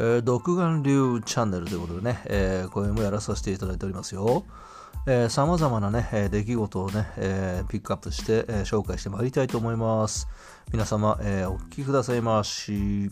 えー、独眼流チャンネルということでね、えー、声もやらさせていただいておりますよ。さまざまなね、出来事をね、えー、ピックアップして、えー、紹介してまいりたいと思います。皆様、えー、お聴きくださいまし。